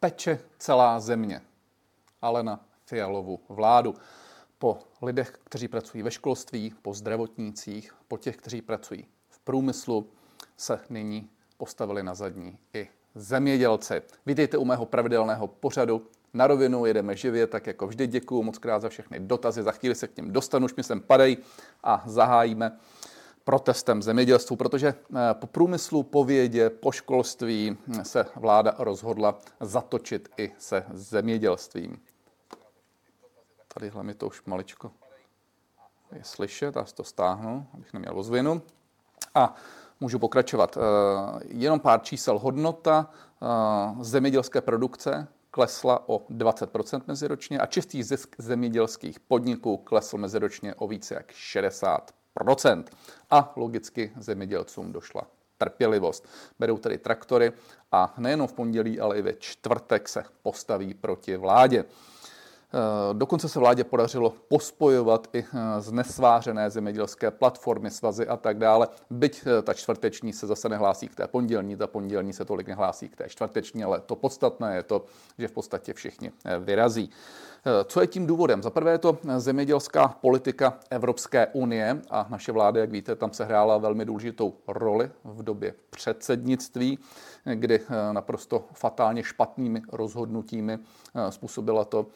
peče celá země, ale na Fialovu vládu. Po lidech, kteří pracují ve školství, po zdravotnících, po těch, kteří pracují v průmyslu, se nyní postavili na zadní i zemědělci. Vítejte u mého pravidelného pořadu. Na rovinu jedeme živě, tak jako vždy děkuji moc krát za všechny dotazy. Za chvíli se k ním dostanu, už mi sem padají a zahájíme protestem zemědělství, protože eh, po průmyslu, po vědě, po školství se vláda rozhodla zatočit i se zemědělstvím. Tadyhle mi to už maličko je slyšet, já si to stáhnu, abych neměl ozvěnu. A můžu pokračovat. Eh, jenom pár čísel. Hodnota eh, zemědělské produkce klesla o 20% meziročně a čistý zisk zemědělských podniků klesl meziročně o více jak 60%. A logicky zemědělcům došla trpělivost. Berou tedy traktory a nejenom v pondělí, ale i ve čtvrtek se postaví proti vládě. Eh, dokonce se vládě podařilo pospojovat i eh, znesvářené zemědělské platformy, svazy a tak dále. Byť eh, ta čtvrteční se zase nehlásí k té pondělní, ta pondělní se tolik nehlásí k té čtvrteční, ale to podstatné je to, že v podstatě všichni vyrazí. Co je tím důvodem? Za prvé je to zemědělská politika Evropské unie a naše vláda, jak víte, tam se hrála velmi důležitou roli v době předsednictví, kdy naprosto fatálně špatnými rozhodnutími způsobila to,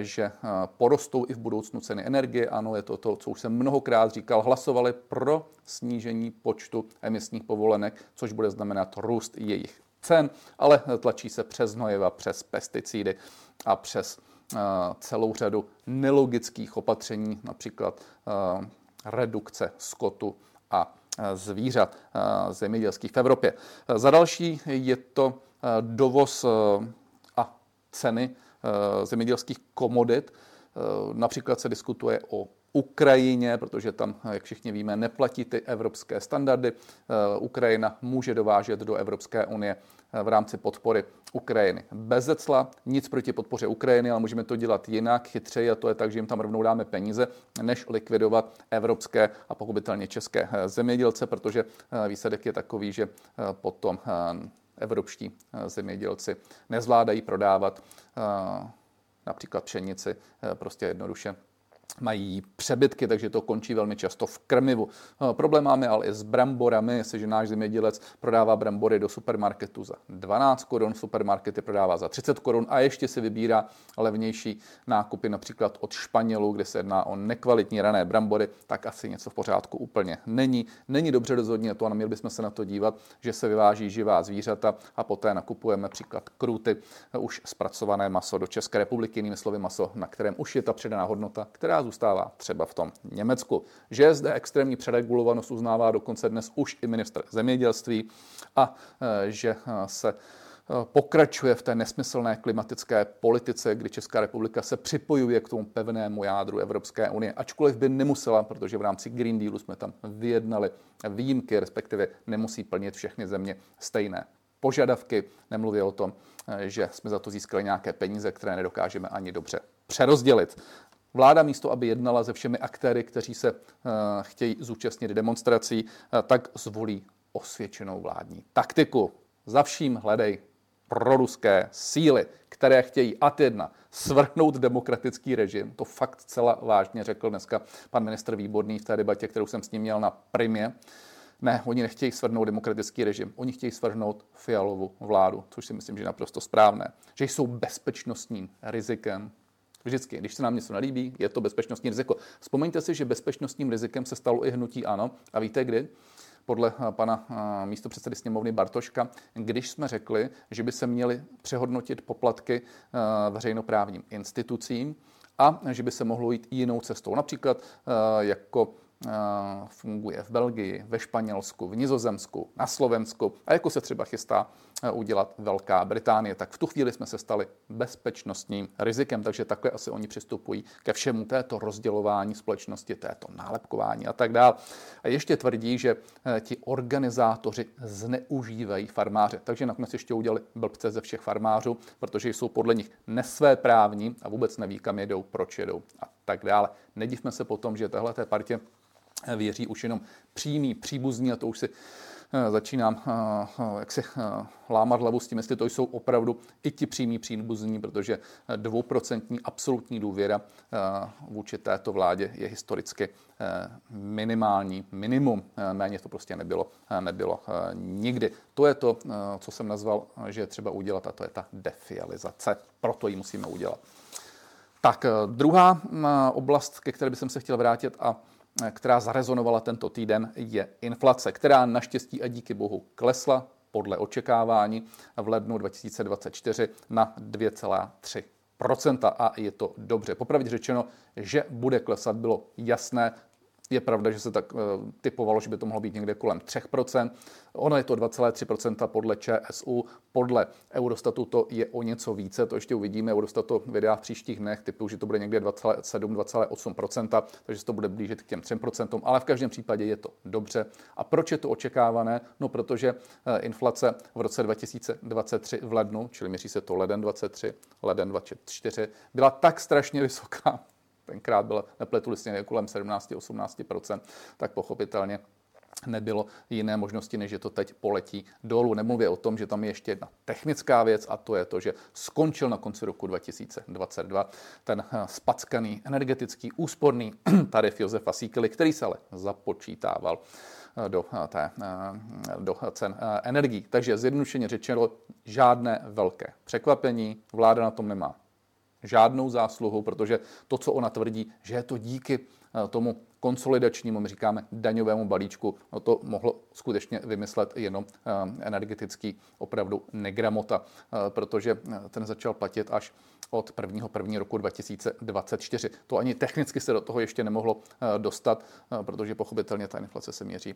že porostou i v budoucnu ceny energie. Ano, je to to, co už jsem mnohokrát říkal. Hlasovali pro snížení počtu emisních povolenek, což bude znamenat růst jejich cen, ale tlačí se přes hnojiva, přes pesticidy a přes celou řadu nelogických opatření, například redukce skotu a zvířat zemědělských v Evropě. Za další je to dovoz a ceny zemědělských komodit. Například se diskutuje o Ukrajině, protože tam, jak všichni víme, neplatí ty evropské standardy. Ukrajina může dovážet do Evropské unie v rámci podpory Ukrajiny. Bez zecla, nic proti podpoře Ukrajiny, ale můžeme to dělat jinak, chytřeji a to je tak, že jim tam rovnou dáme peníze, než likvidovat evropské a pochopitelně české zemědělce, protože výsledek je takový, že potom evropští zemědělci nezvládají prodávat například pšenici prostě jednoduše mají přebytky, takže to končí velmi často v krmivu. Eh, problém máme ale i s bramborami, jestliže náš zemědělec prodává brambory do supermarketu za 12 korun, supermarkety prodává za 30 korun a ještě si vybírá levnější nákupy například od Španělů, kde se jedná o nekvalitní rané brambory, tak asi něco v pořádku úplně není. Není dobře rozhodně to a měli bychom se na to dívat, že se vyváží živá zvířata a poté nakupujeme příklad kruty, eh, už zpracované maso do České republiky, jinými slovy maso, na kterém už je ta přidaná hodnota, která zůstává třeba v tom Německu. Že zde extrémní přeregulovanost uznává dokonce dnes už i minister zemědělství a e, že e, se e, pokračuje v té nesmyslné klimatické politice, kdy Česká republika se připojuje k tomu pevnému jádru Evropské unie, ačkoliv by nemusela, protože v rámci Green Dealu jsme tam vyjednali výjimky, respektive nemusí plnit všechny země stejné požadavky. Nemluvě o tom, že jsme za to získali nějaké peníze, které nedokážeme ani dobře přerozdělit. Vláda místo, aby jednala se všemi aktéry, kteří se uh, chtějí zúčastnit demonstrací, uh, tak zvolí osvědčenou vládní taktiku. Za vším hledej proruské síly, které chtějí ad jedna svrhnout demokratický režim. To fakt celá vážně řekl dneska pan ministr Výborný v té debatě, kterou jsem s ním měl na primě. Ne, oni nechtějí svrhnout demokratický režim, oni chtějí svrhnout fialovou vládu, což si myslím, že je naprosto správné. Že jsou bezpečnostním rizikem Vždycky, když se nám něco nelíbí, je to bezpečnostní riziko. Vzpomeňte si, že bezpečnostním rizikem se stalo i hnutí ANO. A víte kdy? Podle eh, pana eh, místopředsedy sněmovny Bartoška, když jsme řekli, že by se měly přehodnotit poplatky eh, veřejnoprávním institucím a že by se mohlo jít jinou cestou. Například jako funguje v Belgii, ve Španělsku, v Nizozemsku, na Slovensku a jako se třeba chystá udělat Velká Británie. Tak v tu chvíli jsme se stali bezpečnostním rizikem, takže takhle asi oni přistupují ke všemu této rozdělování společnosti, této nálepkování a tak dále. A ještě tvrdí, že eh, ti organizátoři zneužívají farmáře. Takže nakonec ještě udělali blbce ze všech farmářů, protože jsou podle nich nesvéprávní a vůbec neví, kam jedou, proč jedou a tak dále. Nedivme se potom, že tahle partě věří už jenom přímý příbuzní a to už si začínám jak si lámat hlavu s tím, jestli to jsou opravdu i ti přímí příbuzní, protože dvouprocentní absolutní důvěra vůči této vládě je historicky minimální minimum. Méně to prostě nebylo, nebylo nikdy. To je to, co jsem nazval, že je třeba udělat a to je ta defializace. Proto ji musíme udělat. Tak druhá oblast, ke které bych se chtěl vrátit a která zarezonovala tento týden, je inflace, která naštěstí a díky bohu klesla podle očekávání v lednu 2024 na 2,3% a je to dobře. Popravdě řečeno, že bude klesat, bylo jasné je pravda, že se tak uh, typovalo, že by to mohlo být někde kolem 3%. Ono je to 2,3% podle ČSU, podle Eurostatu to je o něco více, to ještě uvidíme. Eurostat to vydá v příštích dnech, typu, že to bude někde 2,7-2,8%, takže se to bude blížit k těm 3%, ale v každém případě je to dobře. A proč je to očekávané? No, protože uh, inflace v roce 2023 v lednu, čili měří se to leden 23, leden 24, byla tak strašně vysoká, tenkrát byla, nepletu si kolem 17-18%, tak pochopitelně nebylo jiné možnosti, než že to teď poletí dolů. Nemluvě o tom, že tam je ještě jedna technická věc a to je to, že skončil na konci roku 2022 ten eh, spackaný energetický úsporný tarif Josefa Síkely, který se ale započítával eh, do, eh, té, do cen energií. Takže zjednodušeně řečeno, žádné velké překvapení, vláda na tom nemá žádnou zásluhu, protože to, co ona tvrdí, že je to díky eh, tomu konsolidačnímu, my říkáme daňovému balíčku, no to mohlo skutečně vymyslet jenom eh, energetický opravdu negramota, eh, protože ten začal platit až od 1. 1. roku 2024. To ani technicky se do toho ještě nemohlo dostat, protože pochopitelně ta inflace se měří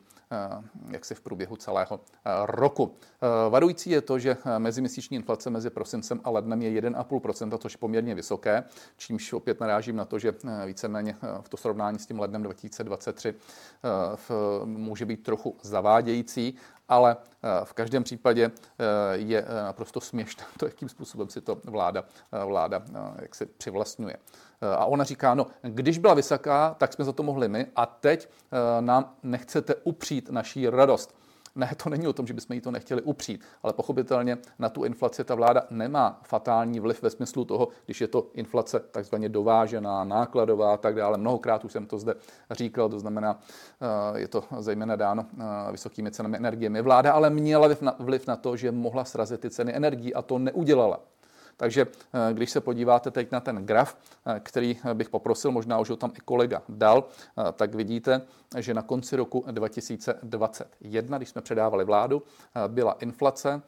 jaksi v průběhu celého roku. Varující je to, že meziměsíční inflace mezi prosincem a lednem je 1,5%, což je poměrně vysoké, čímž opět narážím na to, že víceméně v to srovnání s tím lednem 2023 může být trochu zavádějící, ale v každém případě je naprosto směšné to, jakým způsobem si to vláda, vláda jak se přivlastňuje. A ona říká, no, když byla vysoká, tak jsme za to mohli my a teď nám nechcete upřít naší radost. Ne, to není o tom, že bychom jí to nechtěli upřít, ale pochopitelně na tu inflaci ta vláda nemá fatální vliv ve smyslu toho, když je to inflace takzvaně dovážená, nákladová a tak dále. Mnohokrát už jsem to zde říkal, to znamená, eh, je to zejména dáno eh, vysokými cenami energie. Vláda ale měla vliv na to, že mohla srazit ty ceny energií a to neudělala. Takže eh, když se podíváte teď na ten graf, eh, který bych poprosil, možná už ho tam i kolega dal, eh, tak vidíte, že na konci roku 2021, když jsme předávali vládu, byla inflace,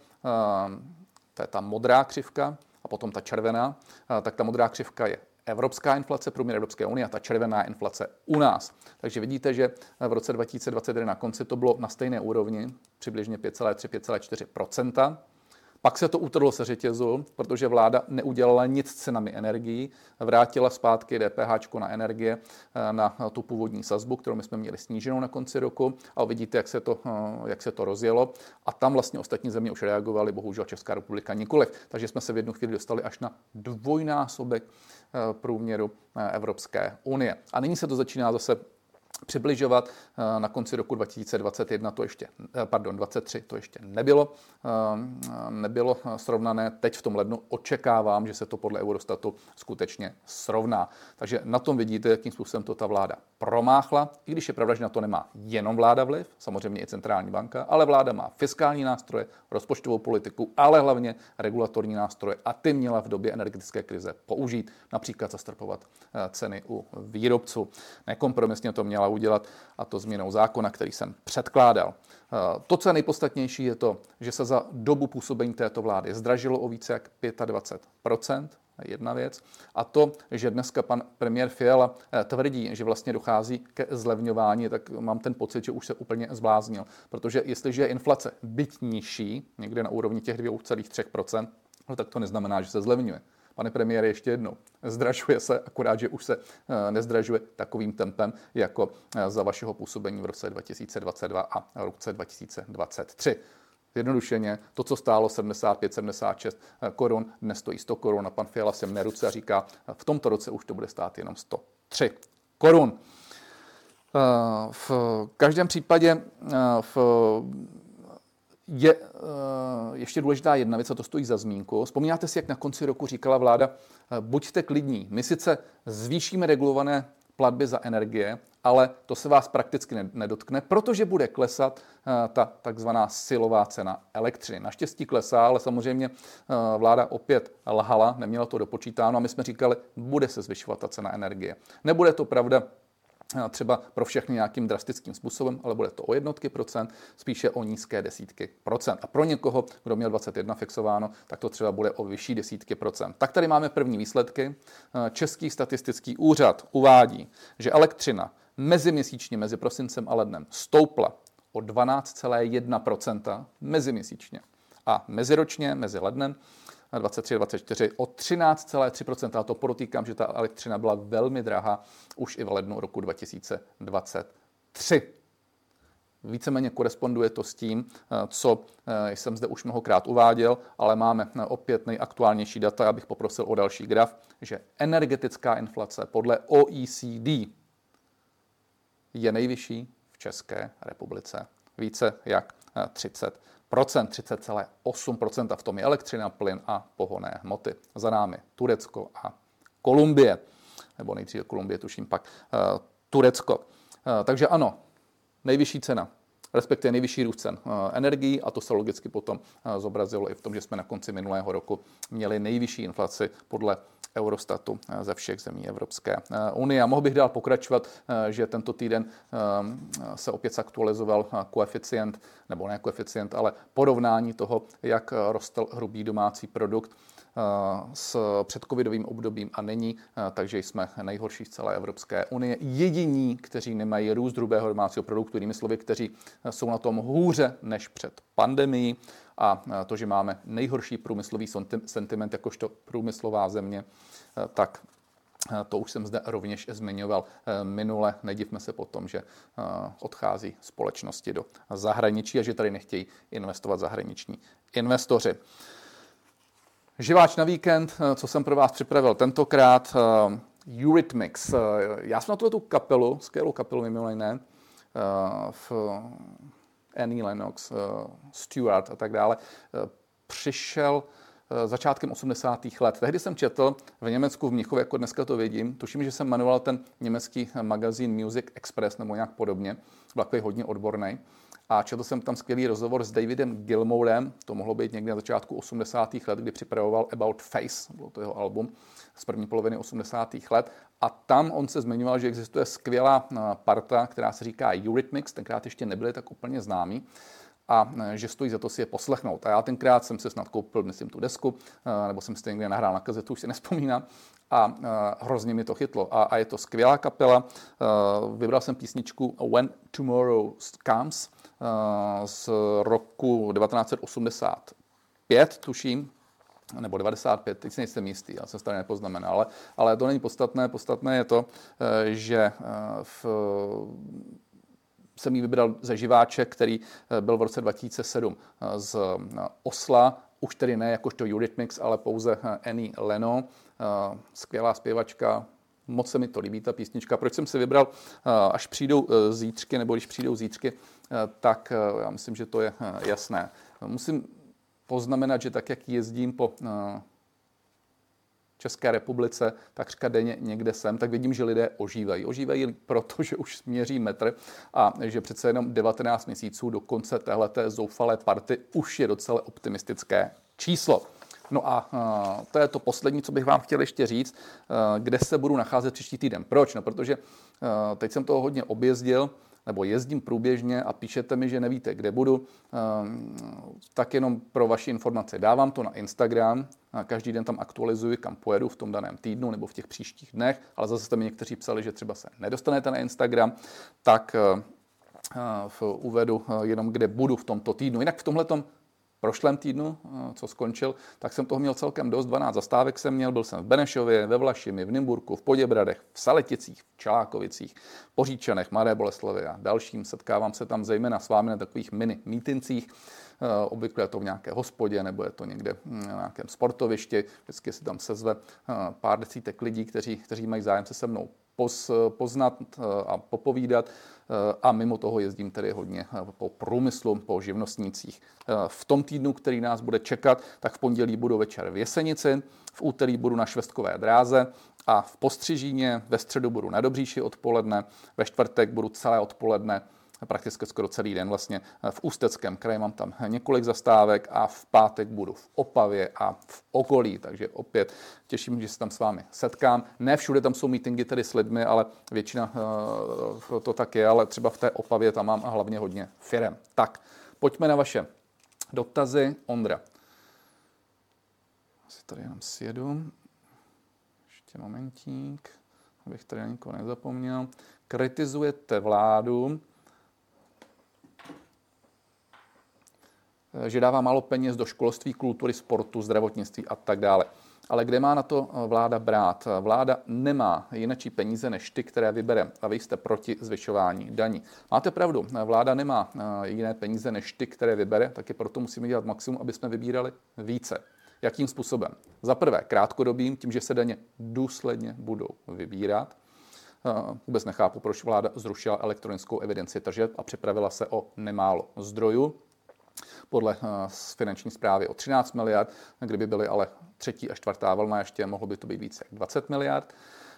to je ta modrá křivka, a potom ta červená, tak ta modrá křivka je evropská inflace, průměr Evropské unie a ta červená inflace u nás. Takže vidíte, že v roce 2021 na konci to bylo na stejné úrovni, přibližně 5,3-5,4 pak se to utrhlo se řetězu, protože vláda neudělala nic s cenami energií, vrátila zpátky DPH na energie eh, na tu původní sazbu, kterou my jsme měli sníženou na konci roku. A vidíte, jak se to, eh, jak se to rozjelo. A tam vlastně ostatní země už reagovaly, bohužel Česká republika nikoliv. Takže jsme se v jednu chvíli dostali až na dvojnásobek eh, průměru Evropské unie. A nyní se to začíná zase přibližovat. Eh, na konci roku 2021 to ještě, eh, pardon, 23 to ještě nebylo, eh, nebylo srovnané. Teď v tom lednu očekávám, že se to podle Eurostatu skutečně srovná. Takže na tom vidíte, jakým způsobem to ta vláda promáchla, i když je pravda, že na to nemá jenom vláda vliv, samozřejmě i centrální banka, ale vláda má fiskální nástroje, rozpočtovou politiku, ale hlavně regulatorní nástroje a ty měla v době energetické krize použít, například zastrpovat ceny u výrobců. Nekompromisně to měla udělat a to změnou zákona, který jsem předkládal. Eh, to, co je nejpodstatnější, je to, že se za dobu působení této vlády zdražilo o více jak 25 jedna věc. A to, že dneska pan premiér Fiala eh, tvrdí, že vlastně dochází ke zlevňování, tak mám ten pocit, že už se úplně zbláznil. Protože jestliže je inflace byť nižší, někde na úrovni těch 2,3%, no tak to neznamená, že se zlevňuje. Pane premiére, ještě jednou, zdražuje se, akorát, že už se eh, nezdražuje takovým tempem, jako eh, za vašeho působení v roce 2022 a roce 2023. Jednodušeně, to, co stálo 75-76 eh, korun, dnes stojí 100 korun a pan Fiala se mne ruce a říká, v tomto roce už to bude stát jenom 103 korun. V každém případě v je ještě důležitá jedna věc, a to stojí za zmínku. Vzpomínáte si, jak na konci roku říkala vláda, buďte klidní, my sice zvýšíme regulované platby za energie, ale to se vás prakticky nedotkne, protože bude klesat uh, ta takzvaná silová cena elektřiny. Naštěstí klesá, ale samozřejmě uh, vláda opět lhala, neměla to dopočítáno a my jsme říkali, bude se zvyšovat ta cena energie. Nebude to pravda třeba pro všechny nějakým drastickým způsobem, ale bude to o jednotky procent, spíše o nízké desítky procent. A pro někoho, kdo měl 21 fixováno, tak to třeba bude o vyšší desítky procent. Tak tady máme první výsledky. Český statistický úřad uvádí, že elektřina meziměsíčně mezi prosincem a lednem stoupla o 12,1% meziměsíčně. A meziročně, mezi lednem 23 24 o 13,3 A to podotýkám, že ta elektřina byla velmi drahá už i v lednu roku 2023. Víceméně koresponduje to s tím, co eh, jsem zde už mnohokrát uváděl, ale máme eh, opět nejaktuálnější data. Já bych poprosil o další graf, že energetická inflace podle OECD je nejvyšší v České republice. Více jak 30 eh, 30,8% v tom je elektřina, plyn a pohonné hmoty. Za námi Turecko a Kolumbie, nebo nejdříve Kolumbie, tuším pak uh, Turecko. Uh, takže ano, nejvyšší cena, respektive nejvyšší růst cen uh, energií a to se logicky potom zobrazilo i v tom, že jsme na konci minulého roku měli nejvyšší inflaci podle Eurostatu eh, ze všech zemí Evropské eh, unie. A mohl bych dál pokračovat, eh, že tento týden se opět aktualizoval koeficient, nebo ne koeficient, ale porovnání toho, jak rostl hrubý domácí produkt s předcovidovým obdobím a není, takže jsme nejhorší z celé Evropské unie. Jediní, kteří nemají růst hrubého domácího produktu, jinými slovy, kteří jsou na tom hůře než před pandemií, a to, že máme nejhorší průmyslový sentiment jakožto průmyslová země, tak to už jsem zde rovněž zmiňoval minule. Nedivme se potom, že odchází společnosti do zahraničí a že tady nechtějí investovat zahraniční investoři. Živáč na víkend, co jsem pro vás připravil tentokrát, Eurythmics. Já jsem na tuto kapelu, skvělou kapelu mimo jiné, v Annie Lennox, eh, Stewart a tak dále, eh, přišel eh, začátkem 80. let. Tehdy jsem četl v Německu v Mnichově, jako dneska to vidím, tuším, že jsem jmenoval ten německý magazín Music Express nebo nějak podobně, byl takový hodně odborný. A četl jsem tam skvělý rozhovor s Davidem Gilmourem, to mohlo být někdy na začátku 80. let, kdy připravoval About Face, bylo to jeho album z první poloviny 80. let. A tam on se zmiňoval, že existuje skvělá eh, parta, která se říká Eurythmics, tenkrát ještě nebyly tak úplně známí a eh, že stojí za to si je poslechnout. A já tenkrát jsem se snad koupil, myslím, tu desku, eh, nebo jsem si někde nahrál na kazetu, už si nespomínám, a hrozně mi to chytlo. A, a je to skvělá kapela. Vybral jsem písničku When Tomorrow Comes z roku 1985, tuším, nebo 95, teď si nejsem jistý, já jsem se tady nepoznamenal, ale, ale to není podstatné. Podstatné je to, že v, jsem ji vybral ze živáče, který eh, byl v roce 2007 z Osla, už tedy ne jakožto Eurythmics, ale pouze Annie Leno, skvělá zpěvačka, moc se mi to líbí, ta písnička. Proč jsem si vybral, až přijdou zítřky, nebo když přijdou zítřky, tak já myslím, že to je jasné. Musím poznamenat, že tak, jak jezdím po eh, České republice takřka denně někde jsem, tak vidím, že lidé ožívají. Ožívají, protože už měří metr a že přece jenom 19 měsíců do konce téhleté zoufalé party už je docela optimistické číslo. No a uh, to je to poslední, co bych vám chtěl ještě říct, uh, kde se budu nacházet příští týden. Proč? No, protože uh, teď jsem toho hodně objezdil, nebo jezdím průběžně a píšete mi, že nevíte, kde budu, ehm, tak jenom pro vaši informace. Dávám to na Instagram, každý den tam aktualizuji, kam pojedu v tom daném týdnu nebo v těch příštích dnech, ale zase jste mi někteří psali, že třeba se nedostanete na Instagram, tak eh, v uvedu eh, jenom, kde budu v tomto týdnu. Jinak v tomhle prošlém týdnu, eh, co skončil, tak jsem toho měl celkem dost. 12 zastávek jsem měl, byl jsem v Benešově, ve Vlašimi, v Nymburku, v Poděbradech, v Saleticích, v Čelákovicích, Poříčanech, Mladé Boleslavě a dalším. Setkávám se tam zejména s vámi na takových mini mítincích. Obvykle je to v nějaké hospodě nebo je to někde hm, na nějakém sportovišti. Vždycky si tam sezve pár desítek lidí, kteří, kteří mají zájem se se mnou poz, poznat a popovídat a mimo toho jezdím tedy hodně po průmyslu, po živnostnících. V tom týdnu, který nás bude čekat, tak v pondělí budu večer v Jesenici, v úterý budu na Švestkové dráze a v Postřižíně, ve středu budu na Dobříši odpoledne, ve čtvrtek budu celé odpoledne prakticky skoro celý den vlastně v Ústeckém kraji, mám tam několik zastávek a v pátek budu v Opavě a v okolí, takže opět těším, že se tam s vámi setkám. Ne všude tam jsou meetingy tedy s lidmi, ale většina uh, to tak je, ale třeba v té Opavě tam mám hlavně hodně firem. Tak, pojďme na vaše dotazy. Ondra. Asi tady jenom sjedu. Ještě momentík, abych tady na nikoho nezapomněl. Kritizujete vládu, že dává málo peněz do školství, kultury, sportu, zdravotnictví a tak dále. Ale kde má na to vláda brát? Vláda nemá jinačí peníze než ty, které vybere. A vy jste proti zvyšování daní. Máte pravdu, vláda nemá eh, jiné peníze než ty, které vybere, taky proto musíme dělat maximum, aby jsme vybírali více. Jakým způsobem? Za prvé, krátkodobým, tím, že se daně důsledně budou vybírat. Eh, vůbec nechápu, proč vláda zrušila elektronickou evidenci tržeb a připravila se o nemálo zdrojů podle eh, finanční zprávy o 13 miliard, kdyby byly ale třetí a čtvrtá vlna ještě, mohlo by to být více jak 20 miliard.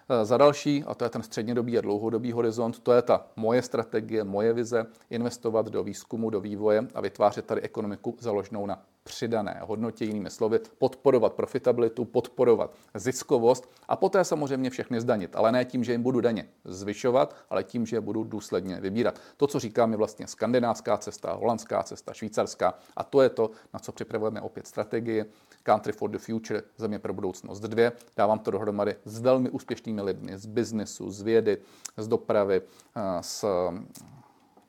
Eh, za další, a to je ten střednědobý a dlouhodobý horizont, to je ta moje strategie, moje vize, investovat do výzkumu, do vývoje a vytvářet tady ekonomiku založenou na přidané hodnotě, jinými slovy, podporovat profitabilitu, podporovat ziskovost a poté samozřejmě všechny zdanit, ale ne tím, že jim budu daně zvyšovat, ale tím, že je budu důsledně vybírat. To, co říkám, je vlastně skandinávská cesta, holandská cesta, švýcarská a to je to, na co připravujeme opět strategii Country for the Future, země pro budoucnost dvě. Dávám to dohromady s velmi úspěšnými lidmi z biznesu, z vědy, z dopravy, eh, z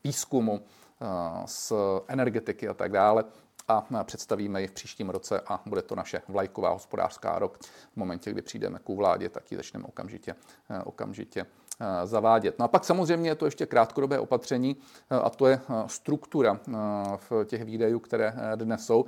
výzkumu, eh, z energetiky a tak dále a představíme ji v příštím roce a bude to naše vlajková hospodářská rok. V momentě, kdy přijdeme k vládě, tak ji začneme okamžitě, eh, okamžitě eh, zavádět. No a pak samozřejmě je to ještě krátkodobé opatření eh, a to je struktura v těch výdajů, které dnes jsou.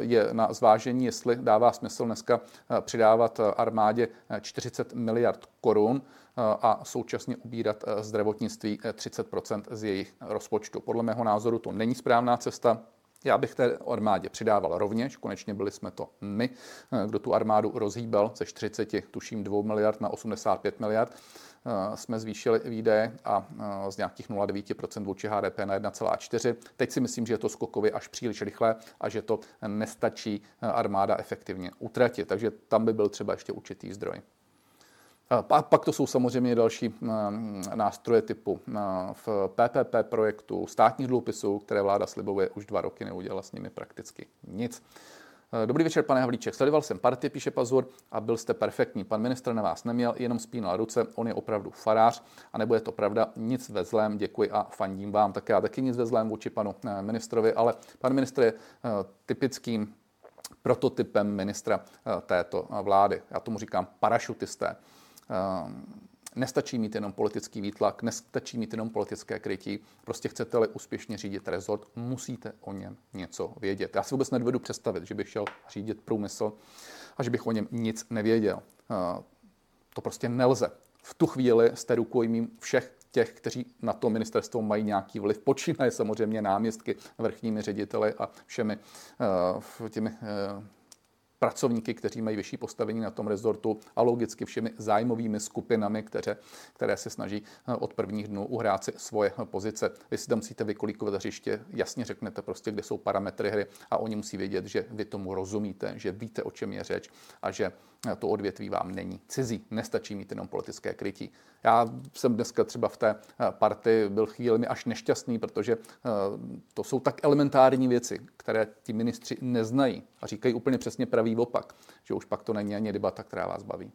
Je na zvážení, jestli dává smysl dneska přidávat armádě 40 miliard korun a současně ubírat zdravotnictví 30% z jejich rozpočtu. Podle mého názoru to není správná cesta. Já bych té armádě přidával rovněž, konečně byli jsme to my, kdo tu armádu rozhýbal ze 40, tuším 2 miliard na 85 miliard jsme zvýšili výdaje a z nějakých 0,9% vůči HDP na 1,4. Teď si myslím, že je to skokově až příliš rychle a že to nestačí armáda efektivně utratit. Takže tam by byl třeba ještě určitý zdroj. A pak to jsou samozřejmě další nástroje typu v PPP projektu, státních dluhopisů, které vláda slibuje už dva roky, neudělala s nimi prakticky nic. Dobrý večer, pane Havlíček. Sledoval jsem party, píše Pazur, a byl jste perfektní. Pan ministr na vás neměl, jenom spínal ruce, on je opravdu farář, a nebo je to pravda, nic ve zlém, děkuji a fandím vám. Tak já taky nic ve zlém vůči panu eh, ministrovi, ale pan ministr je eh, typickým prototypem ministra této vlády. Já tomu říkám parašutisté. Ehm, nestačí mít jenom politický výtlak, nestačí mít jenom politické krytí. Prostě chcete-li úspěšně řídit rezort, musíte o něm něco vědět. Já si vůbec nedovedu představit, že bych šel řídit průmysl a že bych o něm nic nevěděl. Ehm, to prostě nelze. V tu chvíli jste rukojmím všech těch, kteří na to ministerstvo mají nějaký vliv. Počínaje samozřejmě náměstky, vrchními řediteli a všemi uh, těmi pracovníky, kteří mají vyšší postavení na tom rezortu a logicky všemi zájmovými skupinami, které, které se snaží eh, od prvních dnů uhrát si svoje pozice. Vy si tam musíte vykolíkovat hřiště, jasně řeknete prostě, kde jsou parametry hry a oni musí vědět, že vy tomu rozumíte, že víte, o čem je řeč a že to odvětví vám není cizí. Nestačí mít jenom politické krytí. Já jsem dneska třeba v té eh, party byl chvíli až nešťastný, protože eh, to jsou tak elementární věci, které ti ministři neznají a říkají úplně přesně pravý opak, že už pak to není ani debata, která vás baví.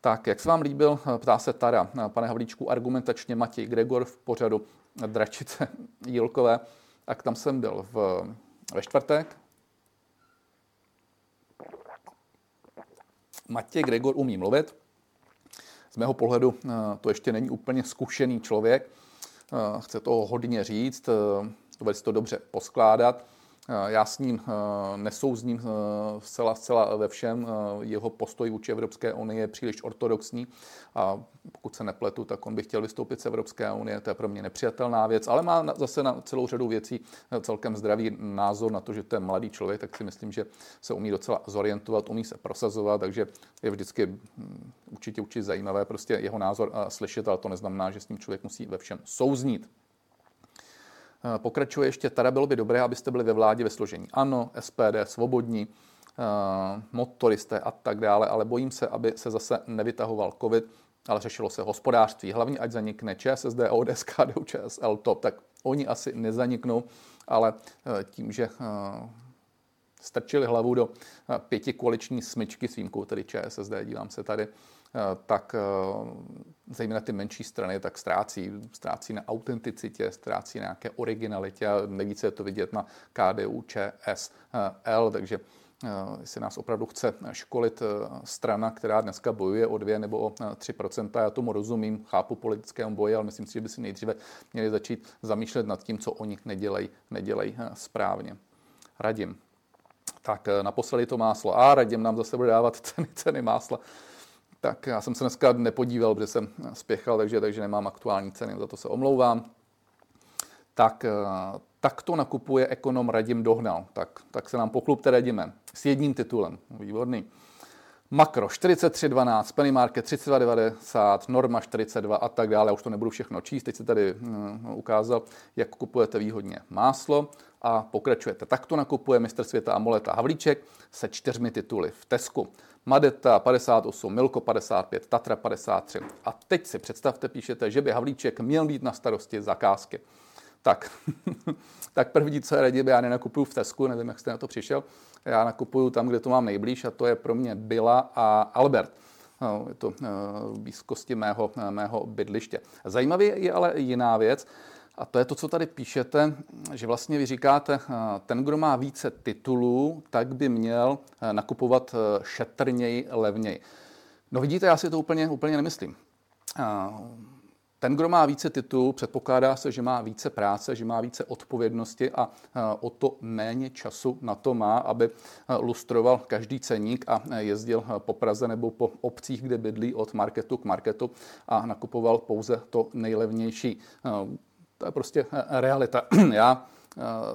Tak, jak se vám líbil, eh, ptá se Tara, pane Havlíčku, argumentačně Matěj Gregor v pořadu Dračice Jílkové, tak tam jsem byl v, ve čtvrtek, Matěj Gregor umí mluvit. Z mého pohledu eh, to ještě není úplně zkušený člověk. Eh, chce toho hodně říct. Eh, dovede si to dobře poskládat. Eh, já s ním eh, nesouzním eh, zcela, zcela ve všem. Jeho postoj vůči Evropské unii je příliš ortodoxní a pokud se nepletu, tak on by chtěl vystoupit z Evropské unie. To je pro mě nepřijatelná věc, ale má zase na celou řadu věcí celkem zdravý názor na to, že to je mladý člověk, tak si myslím, že se umí docela zorientovat, umí se prosazovat, takže je vždycky hm, určitě určitě zajímavé prostě jeho názor slyšet, ale to neznamená, že s ním člověk musí ve všem souznít. Eh, pokračuje ještě, tady bylo by dobré, abyste byli ve vládě ve složení ANO, SPD, Svobodní, eh, motoristé a tak dále, ale bojím se, aby se zase nevytahoval covid, ale řešilo se hospodářství. Hlavně, ať zanikne ČSSD, ODS, KDU, ČSL, TOP, tak oni asi nezaniknou, ale eh, tím, že strčili hlavu do pěti koaliční smyčky s výjimkou tedy ČSSD, dívám se tady, tak eh, zejména ty menší strany tak ztrácí, ztrácí na autenticitě, ztrácí na nějaké originalitě nejvíce je to vidět na KDU, ČSL, takže eh, jestli nás opravdu chce školit strana, která dneska bojuje o 2 nebo o 3% já tomu rozumím, chápu politickému boji, ale myslím si, že by si nejdříve měli začít zamýšlet nad tím, co oni nedělají, nedělají správně. Radím. Tak naposledy to máslo. A radím nám zase bude dávat ceny, ceny másla. Tak já jsem se dneska nepodíval, protože jsem spěchal, takže, takže nemám aktuální ceny, za to se omlouvám. Tak, eh, tak to nakupuje ekonom Radim Dohnal. Tak, tak se nám poklubte Radime. S jedním titulem. Výborný. Makro 43,12, Penny Market 32,90, Norma 42 a tak dále. Já už to nebudu všechno číst, teď se tady uh, ukázal, jak kupujete výhodně máslo a pokračujete. Tak to nakupuje mistr světa Amoleta Havlíček se čtyřmi tituly v Tesku. Madeta 58, Milko 55, Tatra 53. A teď si představte, píšete, že by Havlíček měl být na starosti zakázky. Tak, tak první, co je radě, já nenakupuju v Tesku, nevím, jak jste na to přišel. Já nakupuju tam, kde to mám nejblíž a to je pro mě Bila a Albert. No, je to eh, v blízkosti mého, mého bydliště. Zajímavý je ale jiná věc. A to je to, co tady píšete, že vlastně vy říkáte, eh, ten, kdo má více titulů, tak by měl eh, nakupovat eh, šetrněji, levněji. No vidíte, já si to úplně, úplně nemyslím. Ten, kdo má více titulů, předpokládá se, že má více práce, že má více odpovědnosti a o to méně času na to má, aby lustroval každý ceník a jezdil po Praze nebo po obcích, kde bydlí od marketu k marketu a nakupoval pouze to nejlevnější. To je prostě realita. Já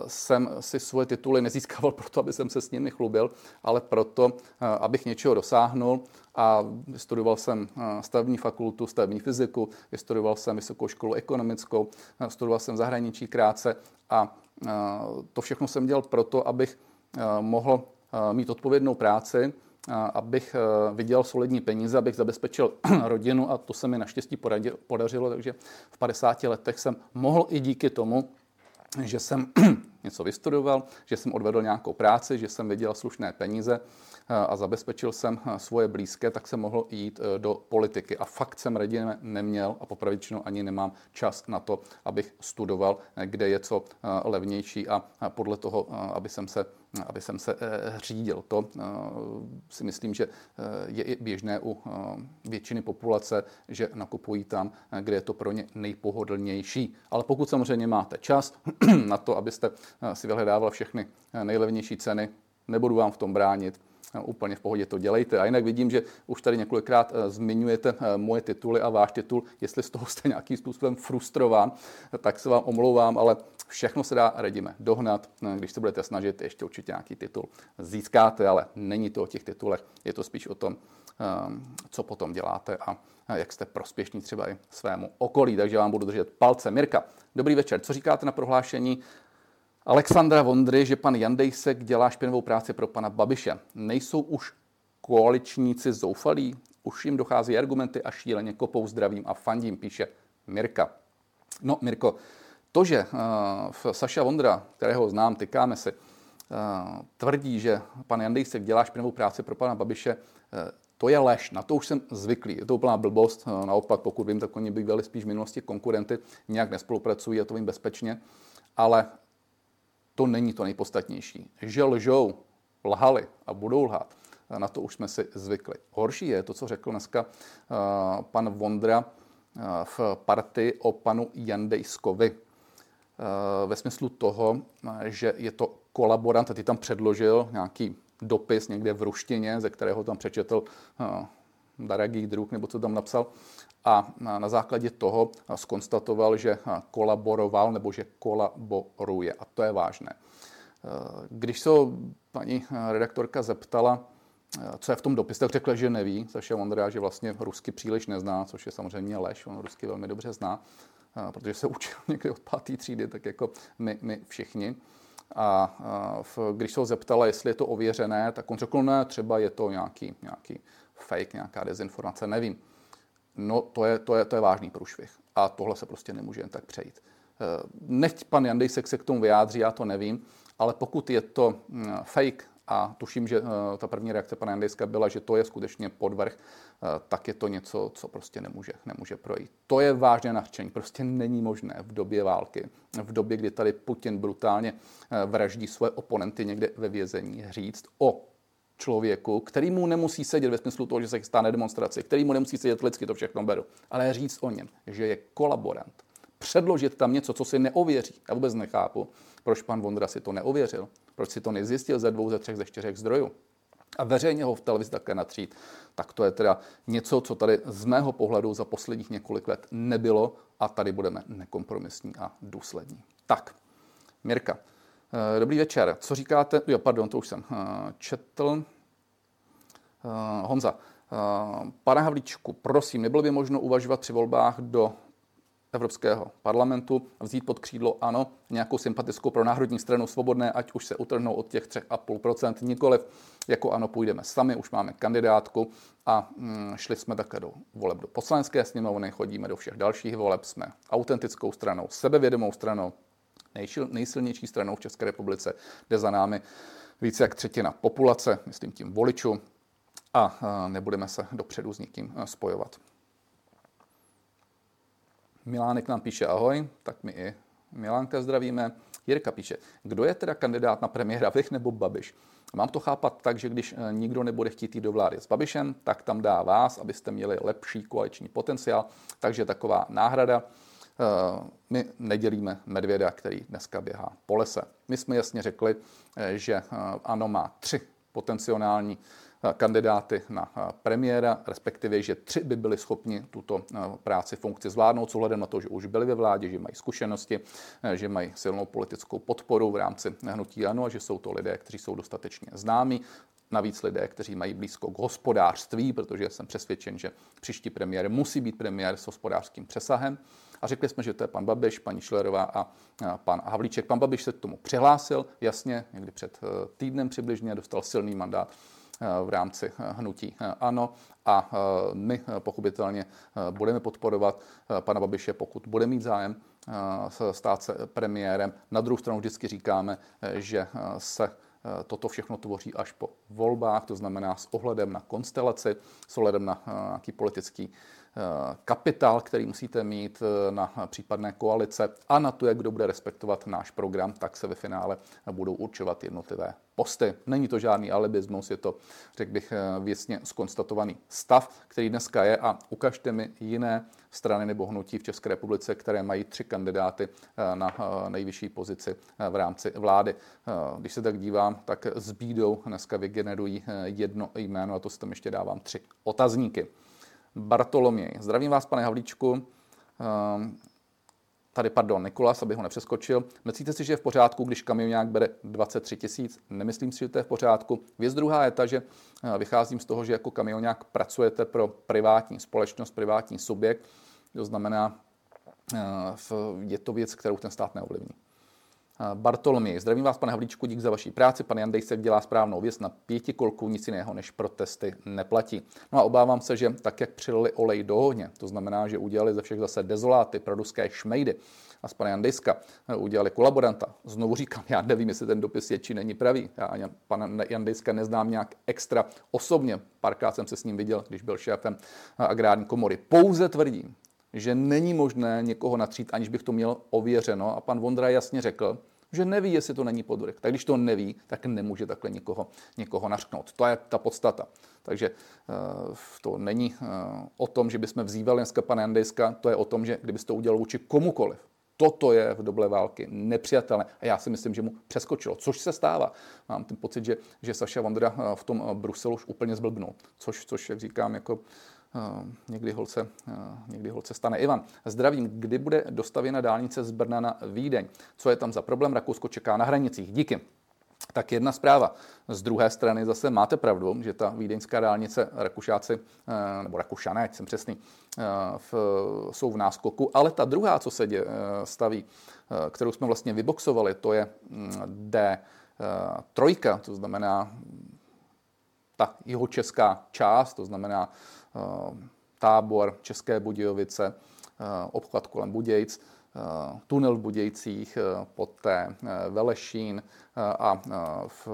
jsem si svoje tituly nezískával proto, aby jsem se s nimi chlubil, ale proto, eh, abych něčeho dosáhnul. A vystudoval jsem stavební fakultu, stavební fyziku, vystudoval jsem vysokou školu ekonomickou, studoval jsem zahraničí krátce a to všechno jsem dělal proto, abych mohl mít odpovědnou práci, abych eh, vydělal solidní peníze, abych zabezpečil rodinu a to se mi naštěstí podařilo, takže v 50 letech jsem mohl i díky tomu, že jsem něco vystudoval, že jsem odvedl nějakou práci, že jsem vydělal slušné peníze a zabezpečil jsem svoje blízké, tak jsem mohl jít do politiky. A fakt jsem raději neměl a popravičnou ani nemám čas na to, abych studoval, kde je co levnější a podle toho, aby jsem se aby jsem se řídil. To si myslím, že je i běžné u většiny populace, že nakupují tam, kde je to pro ně nejpohodlnější. Ale pokud samozřejmě máte čas na to, abyste si vyhledával všechny nejlevnější ceny, nebudu vám v tom bránit, úplně v pohodě to dělejte. A jinak vidím, že už tady několikrát zmiňujete moje tituly a váš titul. Jestli z toho jste nějakým způsobem frustrován, tak se vám omlouvám, ale Všechno se dá, radíme, dohnat. Když se budete snažit, ještě určitě nějaký titul získáte, ale není to o těch titulech, je to spíš o tom, ehm, co potom děláte a jak jste prospěšní třeba i svému okolí. Takže vám budu držet palce. Mirka, dobrý večer. Co říkáte na prohlášení Alexandra Vondry, že pan Jandejsek dělá špinavou práci pro pana Babiše? Nejsou už koaličníci zoufalí? Už jim dochází argumenty a šíleně kopou zdravím a fandím, píše Mirka. No, Mirko, to, že uh, Saša Vondra, kterého znám, tykáme si, uh, tvrdí, že pan Jandejsek dělá špinavou práci pro pana Babiše, uh, to je lež, na to už jsem zvyklý. Je to úplná blbost. Naopak, pokud vím, tak oni by byli spíš v minulosti konkurenty, nějak nespolupracují, a to vím bezpečně. Ale to není to nejpodstatnější. Že lžou, lhali a budou lhát, na to už jsme si zvykli. Horší je to, co řekl dneska pan Vondra v partii o panu Jandejskovi. ve smyslu toho, že je to kolaborant a ty tam předložil nějaký dopis někde v ruštině, ze kterého tam přečetl Daragý druh, nebo co tam napsal, a na základě toho skonstatoval, že kolaboroval nebo že kolaboruje. A to je vážné. Když se paní redaktorka zeptala, co je v tom dopise, tak řekla, že neví. Saša Ondra, že vlastně rusky příliš nezná, což je samozřejmě lež, on rusky velmi dobře zná, protože se učil někdy od páté třídy, tak jako my, my všichni. A v, když se ho zeptala, jestli je to ověřené, tak on řekl, ne, třeba je to nějaký, nějaký fake, nějaká dezinformace, nevím. No to je, to je, to je vážný průšvih. A tohle se prostě nemůže jen tak přejít. Eh, nechť pan Jandejsek se k tomu vyjádří, já to nevím, ale pokud je to hm, fake a tuším, že eh, ta první reakce pana Jandejska byla, že to je skutečně podvrh, eh, tak je to něco, co prostě nemůže, nemůže projít. To je vážné nařčení. Prostě není možné v době války, v době, kdy tady Putin brutálně vraždí své oponenty někde ve vězení, říct o člověku, který mu nemusí sedět ve smyslu toho, že se stane demonstraci, který mu nemusí sedět lidsky, to všechno beru, ale říct o něm, že je kolaborant. Předložit tam něco, co si neověří. Já vůbec nechápu, proč pan Vondra si to neověřil, proč si to nezjistil ze dvou, ze třech, ze čtyřech zdrojů. A veřejně ho v televizi také natřít, tak to je teda něco, co tady z mého pohledu za posledních několik let nebylo a tady budeme nekompromisní a důslední. Tak, Mirka, dobrý večer. Co říkáte? Jo, pardon, to už jsem eh, četl. Eh, Honza, pane Havlíčku, prosím, nebylo by možno uvažovat při volbách do Evropského parlamentu vzít pod křídlo ano nějakou sympatickou pro národní stranu svobodné, ať už se utrhnou od těch 3,5%, nikoliv jako ano půjdeme sami, už máme kandidátku a mm, šli jsme také do voleb do poslanecké sněmovny, chodíme do všech dalších voleb, jsme autentickou stranou, sebevědomou stranou, nejsilnější stranou v České republice, jde za námi více jak třetina populace, myslím tím voličů, a nebudeme se dopředu s nikým spojovat. Milánek nám píše ahoj, tak my i Milánka zdravíme. Jirka píše, kdo je teda kandidát na premiéra, Vych nebo Babiš? Mám to chápat tak, že když e, nikdo nebude chtít jít do vlády s Babišem, tak tam dá vás, abyste měli lepší koaliční potenciál. Takže taková náhrada. Eh, my nedělíme medvěda, který dneska běhá po lese. My jsme jasně řekli, eh, že eh, ANO má tři potenciální kandidáty na premiéra, respektive, že tři by byli schopni tuto práci funkci zvládnout, s ohledem na to, že už byli ve vládě, že mají zkušenosti, že mají silnou politickou podporu v rámci hnutí ANO a že jsou to lidé, kteří jsou dostatečně známí. Navíc lidé, kteří mají blízko k hospodářství, protože jsem přesvědčen, že příští premiér musí být premiér s hospodářským přesahem. A řekli jsme, že to je pan Babiš, paní Šlerová a pan Havlíček. Pan Babiš se k tomu přihlásil, jasně, někdy před eh, týdnem přibližně dostal silný mandát eh, v rámci eh, hnutí ANO a my pochopitelně budeme podporovat pana Babiše, pokud bude mít zájem stát se premiérem. Na druhou stranu vždycky říkáme, že se toto všechno tvoří až po volbách, to znamená s ohledem na konstelaci, s ohledem na nějaký politický Eh, kapitál, který musíte mít eh, na případné koalice a na to, jak kdo bude respektovat náš program, tak se ve finále budou určovat jednotlivé posty. Není to žádný alibismus, je to, řekl bych, eh, věcně skonstatovaný stav, který dneska je a ukažte mi jiné strany nebo hnutí v České republice, které mají tři kandidáty na nejvyšší pozici v rámci vlády. Když se tak dívám, tak s bídou dneska vygenerují jedno jméno a to si tam ještě dávám tři otazníky. Bartoloměj. Zdravím vás, pane Havlíčku. Ehm, tady, pardon, Nikolas, abych ho nepřeskočil. Myslíte si, že je v pořádku, když kamionák bere 23 tisíc? Nemyslím si, že to je v pořádku. Věc druhá je ta, že eh, vycházím z toho, že jako kamionák pracujete pro privátní společnost, privátní subjekt. To znamená, eh, je to věc, kterou ten stát neovlivní. Bartoloměj. Zdravím vás, pane Havlíčku, dík za vaší práci. Pan Jandejsek dělá správnou věc na pěti kolků, nic jiného než protesty neplatí. No a obávám se, že tak, jak přilili olej do ohně, to znamená, že udělali ze všech zase dezoláty, produské šmejdy, a z pana Jandejska udělali kolaboranta. Znovu říkám, já nevím, jestli ten dopis je či není pravý. Já pana Jandejska neznám nějak extra osobně. Párkrát jsem se s ním viděl, když byl šéfem agrární komory. Pouze tvrdím, že není možné někoho natřít, aniž bych to měl ověřeno. A pan Vondra jasně řekl, že neví, jestli to není podvrh. Tak když to neví, tak nemůže takhle někoho, někoho nařknout. To je ta podstata. Takže uh, to není uh, o tom, že bychom vzývali dneska pana Jandejska, to je o tom, že kdybyste to udělal vůči komukoliv, Toto je v doble války nepřijatelné. A já si myslím, že mu přeskočilo, což se stává. Mám ten pocit, že, že Saša Vandra eh, v tom Bruselu už úplně zblbnul, což, což jak říkám, jako někdy holce, někdy holce stane. Ivan, zdravím, kdy bude dostavěna dálnice z Brna na Vídeň? Co je tam za problém? Rakousko čeká na hranicích. Díky. Tak jedna zpráva. Z druhé strany zase máte pravdu, že ta vídeňská dálnice Rakušáci, eh, nebo Rakušané, ať jsem přesný, eh, v, jsou v náskoku, ale ta druhá, co se dě, eh, staví, kterou jsme vlastně vyboxovali, to je mm, D3, to znamená ta jeho česká část, to znamená tábor České Budějovice, obchvat kolem Budějc, Eh, tunel v Budějcích, eh, poté eh, Velešín a v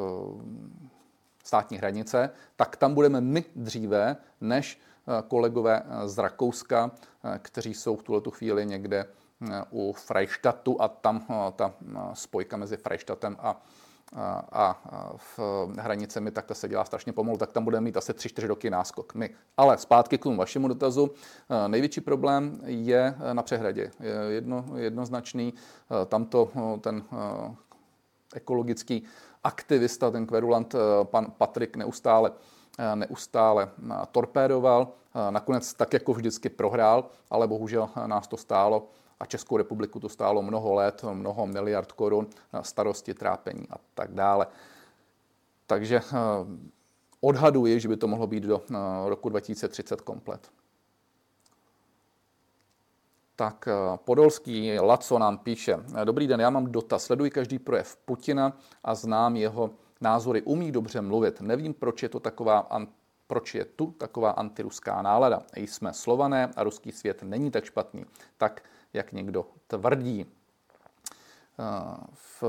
státní hranice, tak tam budeme my dříve než kolegové z Rakouska, kteří jsou v tuto chvíli někde u Freistatu a tam ta spojka mezi Freistatem a a v hranicemi, tak to se dělá strašně pomalu, tak tam budeme mít asi 3-4 roky náskok. My. Ale zpátky k tomu vašemu dotazu. Největší problém je na přehradě. Je jedno, jednoznačný. Tamto ten ekologický aktivista, ten kverulant, pan Patrik neustále neustále torpédoval. Nakonec tak jako vždycky prohrál, ale bohužel nás to stálo a Českou republiku to stálo mnoho let, mnoho miliard korun, starosti, trápení a tak dále. Takže eh, odhaduji, že by to mohlo být do eh, roku 2030 komplet. Tak eh, Podolský Laco nám píše. Dobrý den, já mám dotaz. Sleduji každý projev Putina a znám jeho názory. Umí dobře mluvit. Nevím, proč je to taková proč je tu taková antiruská nálada. Jsme slované a ruský svět není tak špatný. Tak jak někdo tvrdí. Eh, v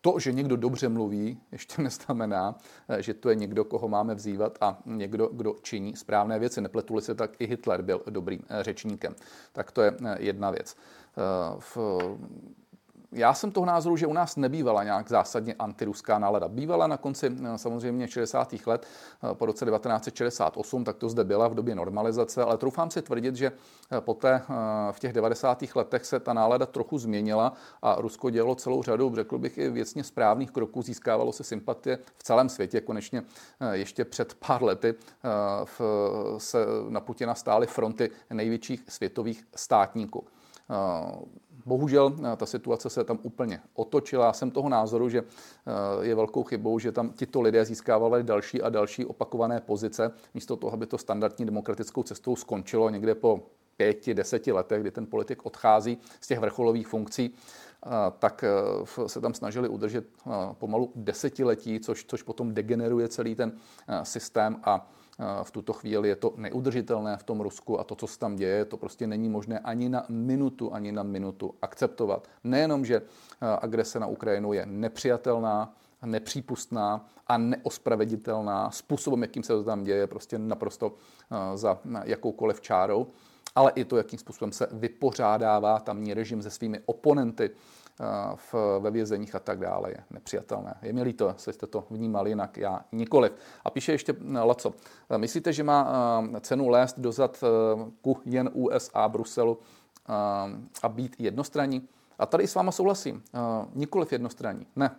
to, že někdo dobře mluví, ještě neznamená, eh, že to je někdo, koho máme vzývat a někdo, kdo činí správné věci. Nepletuli se tak, i Hitler byl dobrým eh, řečníkem. Tak to je jedna věc. V já jsem toho názoru, že u nás nebývala nějak zásadně antiruská nálada. Bývala na konci eh, samozřejmě 60. let eh, po roce 1968, tak to zde byla v době normalizace, ale troufám si tvrdit, že eh, poté v těch 90. letech se ta nálada trochu změnila a Rusko dělalo celou řadu, řekl bych, i věcně správných kroků, získávalo se sympatie v celém světě. Konečně ještě před pár lety se na Putina stály fronty největších světových státníků. Bohužel eh, ta situace se tam úplně otočila. Já jsem toho názoru, že eh, je velkou chybou, že tam tito lidé získávali další a další opakované pozice, místo toho, aby to standardní demokratickou cestou skončilo někde po pěti, deseti letech, kdy ten politik odchází z těch vrcholových funkcí, eh, tak se tam snažili udržet pomalu desetiletí, což, což potom degeneruje celý ten systém a v tuto chvíli je to neudržitelné v tom Rusku a to, co se tam děje, to prostě není možné ani na minutu, ani na minutu akceptovat. Nejenom, že agrese na Ukrajinu je nepřijatelná, nepřípustná a neospraveditelná způsobem, jakým se to tam děje, prostě naprosto za jakoukoliv čárou, ale i to, jakým způsobem se vypořádává tamní režim se svými oponenty, v, ve vězeních a tak dále je nepřijatelné. Je mi líto, jestli jste to vnímali jinak, já nikoliv. A píše ještě Laco. Myslíte, že má cenu lést dozad ku jen USA, Bruselu a být jednostranní? A tady s váma souhlasím. Nikoliv jednostranní. Ne,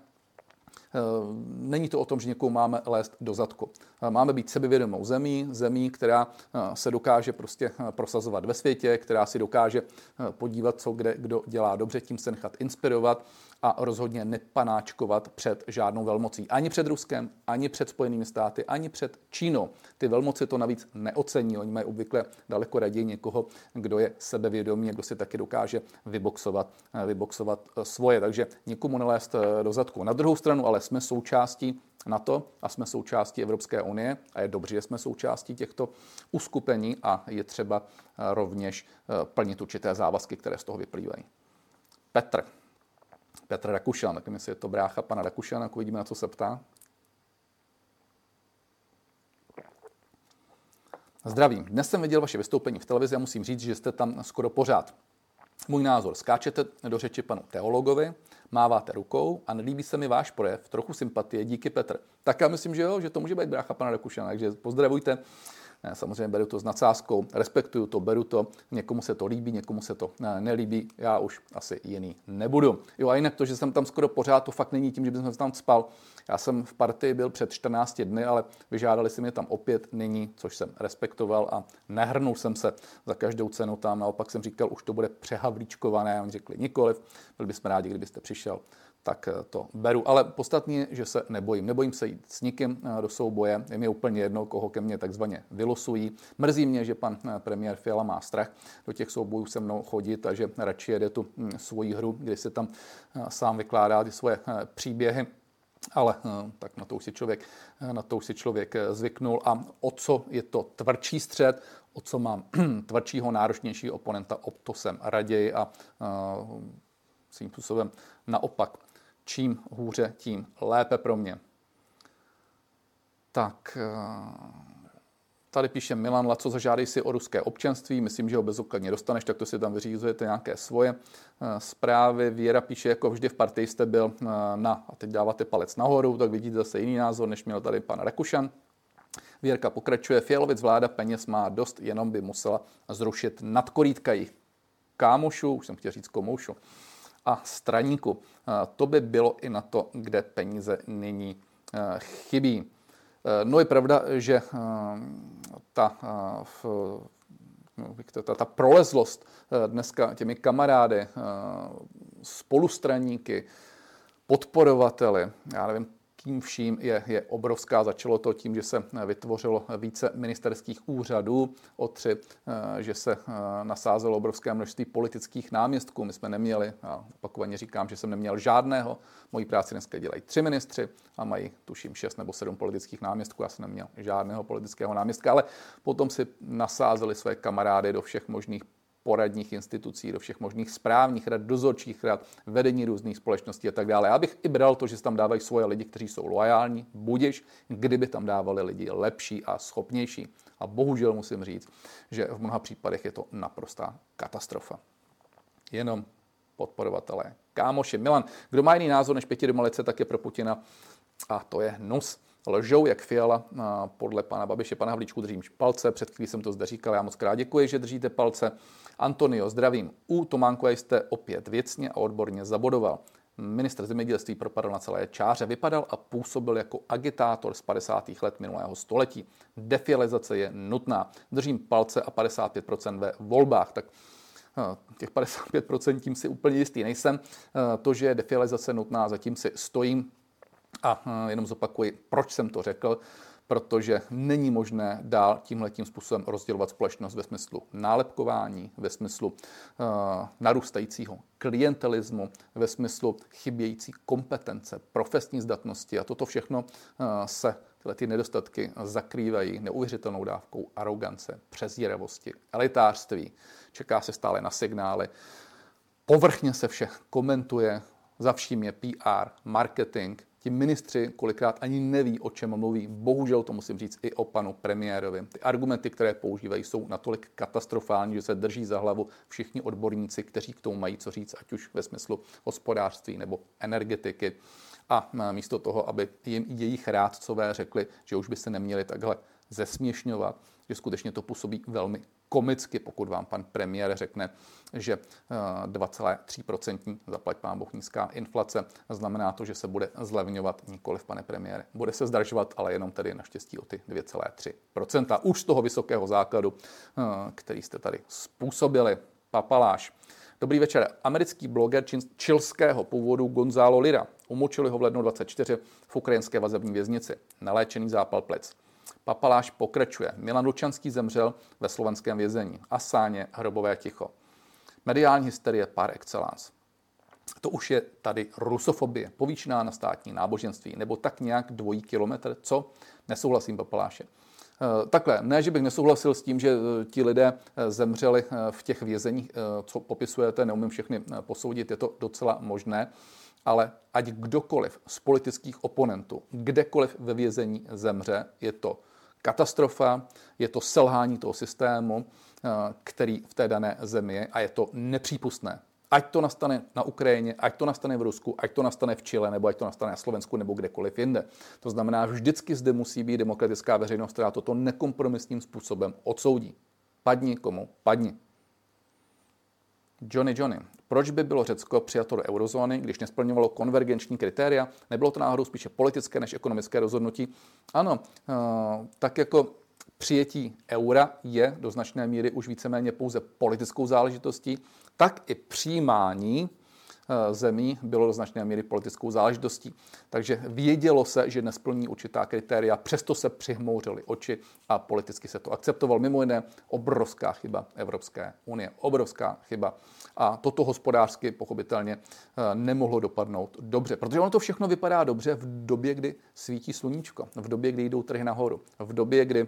není to o tom, že někoho máme lézt do zadku. Eh, máme být sebevědomou zemí, zemí, která eh, se dokáže prostě prosazovat ve světě, která si dokáže podívat, co kde kdo dělá dobře, tím se nechat inspirovat a rozhodně nepanáčkovat před žádnou velmocí. Ani před Ruskem, ani před Spojenými státy, ani před Čínou. Ty velmoci to navíc neocení. Oni mají obvykle daleko raději někoho, kdo je sebevědomý a kdo si taky dokáže vyboxovat, vyboxovat svoje. Takže nikomu nelézt do zadku. Na druhou stranu ale jsme součástí NATO a jsme součástí Evropské unie a je dobře, že jsme součástí těchto uskupení a je třeba rovněž plnit určité závazky, které z toho vyplývají. Petr. Petr Rakušan, tak jestli je to brácha pana Rakušana, jako vidíme, na co se ptá. Zdravím. Dnes jsem viděl vaše vystoupení v televizi a musím říct, že jste tam skoro pořád. Můj názor, skáčete do řeči panu teologovi, máváte rukou a nelíbí se mi váš projev, trochu sympatie, díky Petr. Tak já myslím, že jo, že to může být brácha pana Rakušana, takže pozdravujte samozřejmě beru to s nadsázkou, respektuju to, beru to, někomu se to líbí, někomu se to ne, nelíbí, já už asi jiný nebudu. Jo a jinak to, že jsem tam skoro pořád, to fakt není tím, že bych tam spal. Já jsem v partii byl před 14 dny, ale vyžádali si mě tam opět nyní, což jsem respektoval a nehrnul jsem se za každou cenu tam. Naopak jsem říkal, už to bude přehavlíčkované. Oni řekli nikoliv, byli bychom rádi, kdybyste přišel tak eh, to beru. Ale podstatně že se nebojím. Nebojím se jít s nikým eh, do souboje. Je mi úplně jedno, koho ke mně takzvaně vylosují. Mrzí mě, že pan eh, premiér Fiala má strach do těch soubojů se mnou chodit a že radši jede tu hm, svoji hru, kdy se tam sám vykládá ty svoje příběhy. Ale tak na to už si člověk, na to už si člověk zvyknul. A o co je to tvrdší střed, o co mám tvrdšího, náročnější oponenta, o to jsem raději a svým způsobem naopak čím hůře, tím lépe pro mě. Tak, eh, tady píše Milan Laco, zažádej si o ruské občanství, myslím, že ho bezokladně dostaneš, tak to si tam vyřízujete nějaké svoje eh, zprávy. Věra píše, jako vždy v partii jste byl eh, na, a teď dáváte palec nahoru, tak vidíte zase jiný názor, než měl tady pan Rekušan. Věrka pokračuje, Fialovic vláda peněz má dost, jenom by musela zrušit nadkorýtka jich kámošů, už jsem chtěl říct komoušu a straníku. To by bylo i na to, kde peníze nyní eh, chybí. Eh, no je pravda, že eh, ta, ta, ta prolezlost dneska těmi kamarády, spolustraníky, podporovateli, já nevím, tím vším je, je obrovská. Začalo to tím, že se vytvořilo více ministerských úřadů, o tři, eh, že se eh, nasázelo obrovské množství politických náměstků. My jsme neměli, a opakovaně říkám, že jsem neměl žádného. Mojí práci dneska dělají tři ministři a mají, tuším, šest nebo sedm politických náměstků. Já jsem neměl žádného politického náměstka, ale potom si nasázeli své kamarády do všech možných poradních institucí, do všech možných správních rad, dozorčích rad, vedení různých společností a tak dále. Já bych i bral to, že tam dávají svoje lidi, kteří jsou loajální, budiš, kdyby tam dávali lidi lepší a schopnější. A bohužel musím říct, že v mnoha případech je to naprostá katastrofa. Jenom podporovatelé. Kámoši, Milan, kdo má jiný názor než pěti tak je pro Putina a to je hnus lžou, jak Fiala podle pana Babiše, pana Havlíčku držím palce, před chvílí jsem to zde říkal, já moc krát děkuji, že držíte palce. Antonio, zdravím. U Tománku jste opět věcně a odborně zabodoval. Minister zemědělství propadl na celé čáře, vypadal a působil jako agitátor z 50. let minulého století. Defializace je nutná. Držím palce a 55% ve volbách. Tak eh, těch 55% tím si úplně jistý nejsem. Eh, to, že je defializace nutná, zatím si stojím a eh, jenom zopakuji, proč jsem to řekl protože není možné dál tímhletím způsobem rozdělovat společnost ve smyslu nálepkování, ve smyslu uh, narůstajícího klientelismu, ve smyslu chybějící kompetence, profesní zdatnosti a toto všechno uh, se tyhle ty nedostatky zakrývají neuvěřitelnou dávkou arogance, přezíravosti, elitářství. Čeká se stále na signály. Povrchně se vše komentuje, za vším je PR, marketing, Ti ministři kolikrát ani neví, o čem mluví. Bohužel to musím říct i o panu premiérovi. Ty argumenty, které používají, jsou natolik katastrofální, že se drží za hlavu všichni odborníci, kteří k tomu mají co říct, ať už ve smyslu hospodářství nebo energetiky. A místo toho, aby jim jejich rádcové řekli, že už by se neměli takhle zesměšňovat, že skutečně to působí velmi komicky, pokud vám pan premiér řekne, že 2,3% eh, zaplať pán Boh nízká inflace, znamená to, že se bude zlevňovat nikoliv, pane premiére. Bude se zdražovat, ale jenom tedy naštěstí o ty 2,3%. Už z toho vysokého základu, eh, který jste tady způsobili. Papaláš. Dobrý večer. Americký bloger čilského původu Gonzalo Lira umočili ho v lednu 24 v ukrajinské vazební věznici. Naléčený zápal plec. Papaláš pokračuje. Milan Lučanský zemřel ve slovenském vězení. Asáně hrobové ticho. Mediální hysterie par excellence. To už je tady rusofobie, povýšená na státní náboženství, nebo tak nějak dvojí kilometr. Co? Nesouhlasím, papaláše. Eh, takhle, ne, že bych nesouhlasil s tím, že eh, ti lidé eh, zemřeli v těch vězeních, co popisujete, neumím všechny posoudit, je to docela možné, ale ať kdokoliv z politických oponentů, kdekoliv ve vězení zemře, je to katastrofa, je to selhání toho systému, který v té dané zemi je a je to nepřípustné. Ať to nastane na Ukrajině, ať to nastane v Rusku, ať to nastane v Chile, nebo ať to nastane na Slovensku, nebo kdekoliv jinde. To znamená, vždycky zde musí být demokratická veřejnost, která toto nekompromisním způsobem odsoudí. Padni komu, padni. Johnny Johnny. Proč by bylo Řecko přijato do eurozóny, když nesplňovalo konvergenční kritéria? Nebylo to náhodou spíše politické než ekonomické rozhodnutí? Ano, eh, tak jako přijetí eura je do značné míry už víceméně pouze politickou záležitostí, tak i přijímání zemí bylo do značné míry politickou záležitostí. Takže vědělo se, že nesplní určitá kritéria, přesto se přihmouřily oči a politicky se to akceptoval. Mimo jiné obrovská chyba Evropské unie, obrovská chyba. A toto hospodářsky pochopitelně eh, nemohlo dopadnout dobře, protože ono to všechno vypadá dobře v době, kdy svítí sluníčko, v době, kdy jdou trhy nahoru, v době, kdy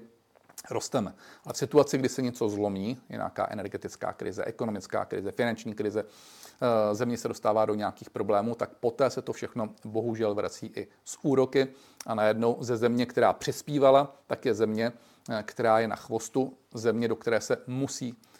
rosteme. A v situaci, kdy se něco zlomí, je nějaká energetická krize, ekonomická krize, finanční krize, eh, země se dostává do nějakých problémů, tak poté se to všechno bohužel vrací i z úroky. A najednou ze země, která přispívala, tak je země, eh, která je na chvostu, země, do které se musí Eh,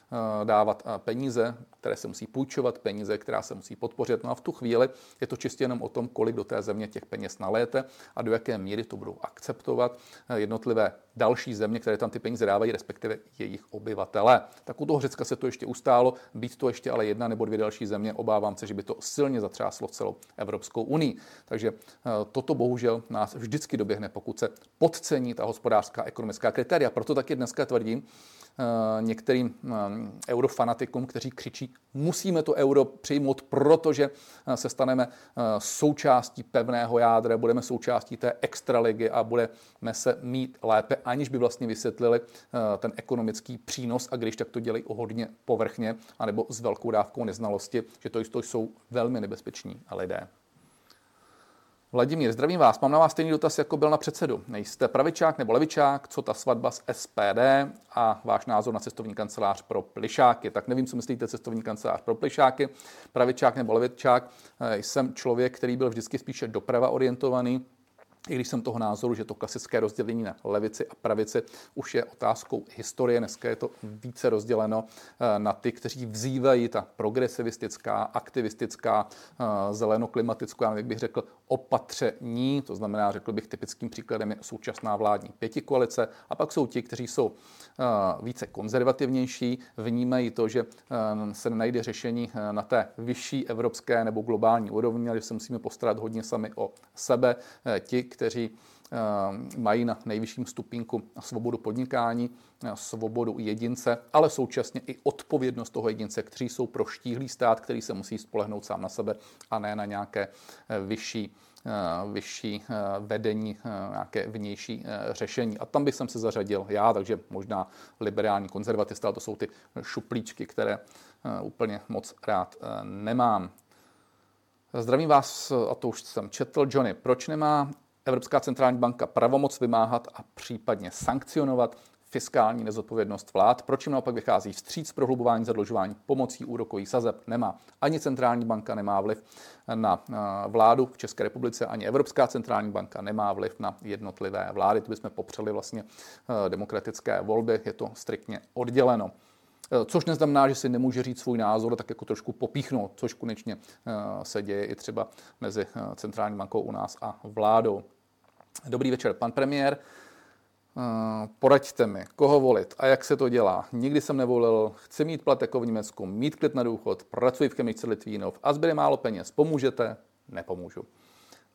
dávat eh, peníze, které se musí půjčovat, peníze, která se musí podpořit. No a v tu chvíli je to čistě jenom o tom, kolik do té země těch peněz naléte a do jaké míry to budou akceptovat eh, jednotlivé další země, které tam ty peníze dávají, respektive jejich obyvatele. Tak u toho Řecka se to ještě ustálo, být to ještě ale jedna nebo dvě další země, obávám se, že by to silně zatřáslo celou Evropskou unii. Takže toto bohužel nás vždycky doběhne, pokud se podcení ta hospodářská ekonomická kritéria. Proto taky dneska tvrdím, Eh, některým eh, eurofanatikům, kteří křičí, musíme to euro přijmout, protože eh, se staneme součástí pevného jádra, budeme součástí té extraligy a budeme se mít lépe, aniž by vlastně vysvětlili ten ekonomický přínos a když tak to dělají o hodně povrchně anebo s velkou dávkou neznalosti, že to jsou velmi nebezpeční lidé. Vladimír, zdravím vás. Mám na vás stejný dotaz, jako byl na předsedu. Nejste pravičák nebo levičák? Co ta svatba s SPD a váš názor na cestovní kancelář pro plišáky? Tak nevím, co myslíte cestovní kancelář pro plišáky. Pravičák nebo levičák? Eh, jsem člověk, který byl vždycky spíše doprava orientovaný i když jsem toho názoru, že to klasické rozdělení na levici a pravici už je otázkou historie, dneska je to více rozděleno eh, na ty, kteří vzývají ta progresivistická, aktivistická, eh, zelenoklimatická, jak bych řekl, opatření, to znamená, řekl bych, typickým příkladem je současná vládní pětikoalice, a pak jsou ti, kteří jsou eh, více konzervativnější, vnímají to, že se nenajde řešení na té vyšší evropské nebo globální úrovni, ale že se musíme postarat hodně sami o sebe. Ti, kteří eh, mají na nejvyšším stupínku svobodu podnikání, eh, svobodu jedince, ale současně i odpovědnost toho jedince, kteří jsou pro štíhlý stát, který se musí spolehnout sám na sebe a ne na nějaké eh, vyšší vyšší vedení, nějaké vnější řešení. A tam bych jsem se zařadil já, takže možná liberální konzervatista, ale to jsou ty šuplíčky, které úplně moc rád nemám. Zdravím vás, a to už jsem četl, Johnny. Proč nemá Evropská centrální banka pravomoc vymáhat a případně sankcionovat fiskální nezodpovědnost vlád. Proč jim naopak vychází vstříc prohlubování zadlužování pomocí úrokových sazeb? Nemá. Ani centrální banka nemá vliv na vládu v České republice, ani Evropská centrální banka nemá vliv na jednotlivé vlády. To bychom popřeli vlastně e, demokratické volby. Je to striktně odděleno. E, což neznamená, že si nemůže říct svůj názor, tak jako trošku popíchnout, což konečně se děje i třeba mezi centrální bankou u nás a vládou. Dobrý večer, pan premiér. Eh, poraďte mi, koho volit a jak se to dělá. Nikdy jsem nevolil, chci mít plat jako v Německu, mít klid na důchod, pracuji v chemičce Litvínov a zbyde málo peněz. Pomůžete? Nepomůžu.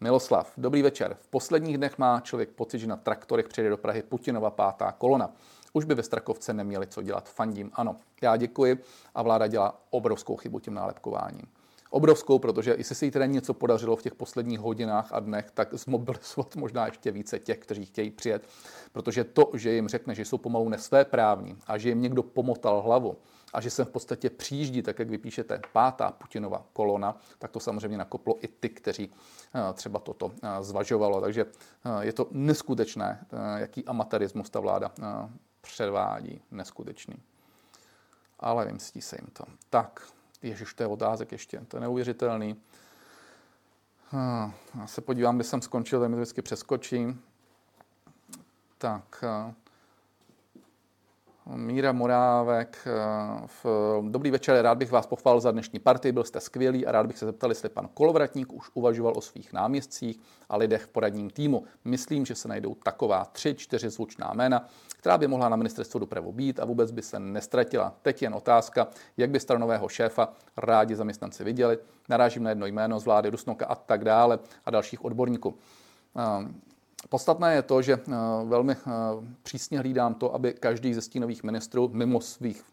Miloslav, dobrý večer. V posledních dnech má člověk pocit, že na traktorech přijde do Prahy Putinova pátá kolona. Už by ve Strakovce neměli co dělat. Fandím, ano. Já děkuji a vláda dělá obrovskou chybu tím nálepkováním obrovskou, protože jestli se jí teda něco podařilo v těch posledních hodinách a dnech, tak zmobilizovat možná ještě více těch, kteří chtějí přijet, protože to, že jim řekne, že jsou pomalu nesvéprávní a že jim někdo pomotal hlavu a že se v podstatě přijíždí, tak jak vypíšete, pátá Putinova kolona, tak to samozřejmě nakoplo i ty, kteří eh, třeba toto eh, zvažovalo. Takže eh, je to neskutečné, jaký amatérismus ta vláda předvádí. Neskutečný. Ale vymstí se jim to. Tak, Ježiš, to je otázek ještě, to je neuvěřitelný. Já se podívám, kde jsem skončil, tak mi to vždycky přeskočím. Tak, Míra Morávek. Eh, v Dobrý večer, rád bych vás pochválil za dnešní partii, byl jste skvělý a rád bych se zeptal, jestli pan Kolovratník už uvažoval o svých náměstcích a lidech v poradním týmu. Myslím, že se najdou taková tři, čtyři zvučná jména, která by mohla na ministerstvu dopravu být a vůbec by se nestratila. Teď jen otázka, jak by stranového šéfa rádi zaměstnanci viděli. Narážím na jedno jméno z vlády Rusnoka a tak dále a dalších odborníků. Podstatné je to, že eh, velmi eh, přísně hlídám to, aby každý ze stínových ministrů mimo svých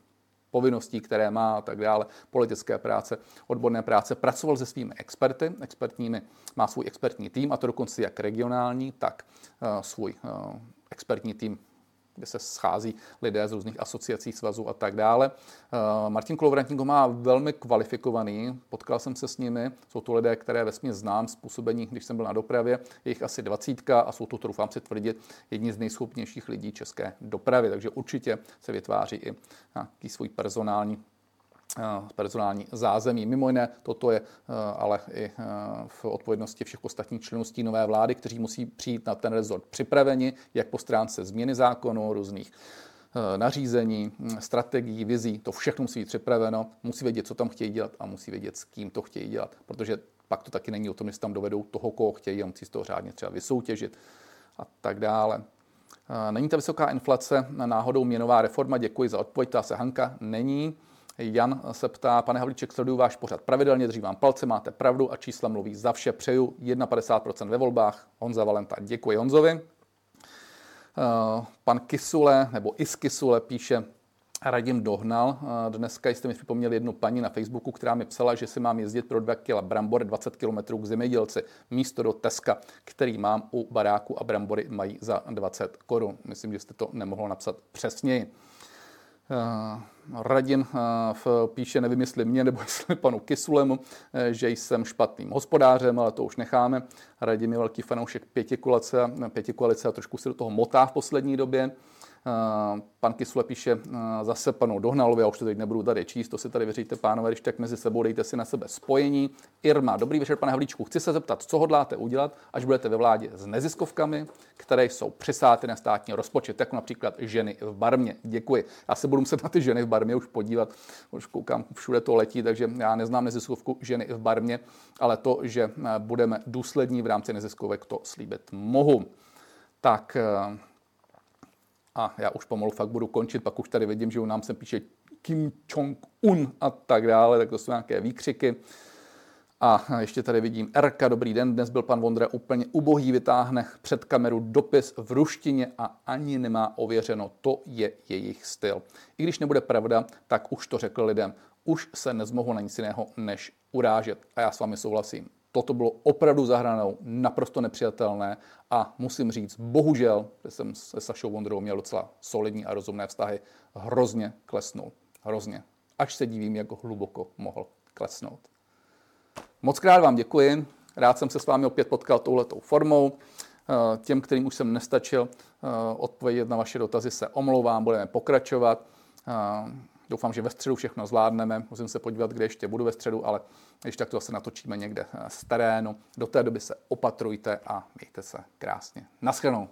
povinností, které má a tak dále, politické práce, odborné práce, pracoval se svými experty, expertními, má svůj expertní tým, a to dokonce jak regionální, tak eh, svůj expertní tým kde se schází lidé z různých asociací, svazů a tak dále. Eh, Martin Kolovrantník ho má velmi kvalifikovaný, potkal jsem se s nimi, jsou to lidé, které ve znám způsobení, když jsem byl na dopravě, je jich asi dvacítka a jsou to, troufám si tvrdit, jedni z nejschopnějších lidí české dopravy, takže určitě se vytváří i nějaký svůj personální personální zázemí. Mimo jiné, toto je eh, ale i eh, v odpovědnosti všech ostatních členů stínové vlády, kteří musí přijít na ten rezort připraveni, jak po stránce změny zákonu, různých nařízení, hm, strategií, vizí, to všechno musí být připraveno, musí vědět, co tam chtějí dělat a musí vědět, s kým to chtějí dělat, protože pak to taky není o tom, jestli tam dovedou toho, koho chtějí, a musí z toho řádně třeba vysoutěžit a tak dále. Není ta vysoká inflace náhodou měnová reforma? Děkuji za odpověď, ta se Hanka není. Jan se ptá, pane Havlíček, sleduju váš pořad pravidelně, držím vám palce, máte pravdu a čísla mluví za vše. Přeju 51% ve volbách. Honza Valenta, děkuji Honzovi. Eh, pan Kisule, nebo Is Kisule, píše, Radim dohnal. Eh, dneska jste mi připomněli jednu paní na Facebooku, která mi psala, že si mám jezdit pro 2 kg brambor 20 km k zemědělci místo do Teska, který mám u baráku a brambory mají za 20 korun. Myslím, že jste to nemohl napsat přesněji. Eh, Radin eh, píše, nevím, jestli mě nebo jestli panu Kisulemu, eh, že jsem špatným hospodářem, ale to už necháme. Radim je velký fanoušek pěti koalice, pěti koalice a trošku se do toho motá v poslední době. Eh, pan Kisule píše eh, zase panu Dohnalovi, já už to teď nebudu tady číst, to si tady věříte, pánové, když tak mezi sebou dejte si na sebe spojení. Irma, dobrý večer, pane Havlíčku, chci se zeptat, co hodláte udělat, až budete ve vládě s neziskovkami, které jsou přisáty na státní rozpočet, jako například ženy v Barmě. Děkuji. Já se budu muset na ty ženy v Barmě už podívat, už koukám, všude to letí, takže já neznám neziskovku ženy v Barmě, ale to, že eh, budeme důslední v rámci neziskovek, to slíbit mohu. Tak a já už pomalu fakt budu končit, pak už tady vidím, že u nám se píše Kim Jong-un a tak dále, tak to jsou nějaké výkřiky. A ještě tady vidím Erka, dobrý den, dnes byl pan Vondra úplně ubohý, vytáhne před kameru dopis v ruštině a ani nemá ověřeno, to je jejich styl. I když nebude pravda, tak už to řekl lidem, už se nezmohu na nic jiného, než urážet. A já s vámi souhlasím. Toto bylo opravdu zahranou, naprosto nepřijatelné a musím říct, bohužel, že jsem se Sašou Vondrou měl docela solidní a rozumné vztahy, hrozně klesnul. Hrozně. Až se divím, jak hluboko mohl klesnout. Moc krát vám děkuji. Rád jsem se s vámi opět potkal touhletou formou. Eh, těm, kterým už jsem nestačil eh, odpovědět na vaše dotazy, se omlouvám, budeme pokračovat. Eh, Doufám, že ve středu všechno zvládneme. Musím se podívat, kde ještě budu ve středu, ale když tak to zase natočíme někde z terénu. Do té doby se opatrujte a mějte se krásně. Naschledanou.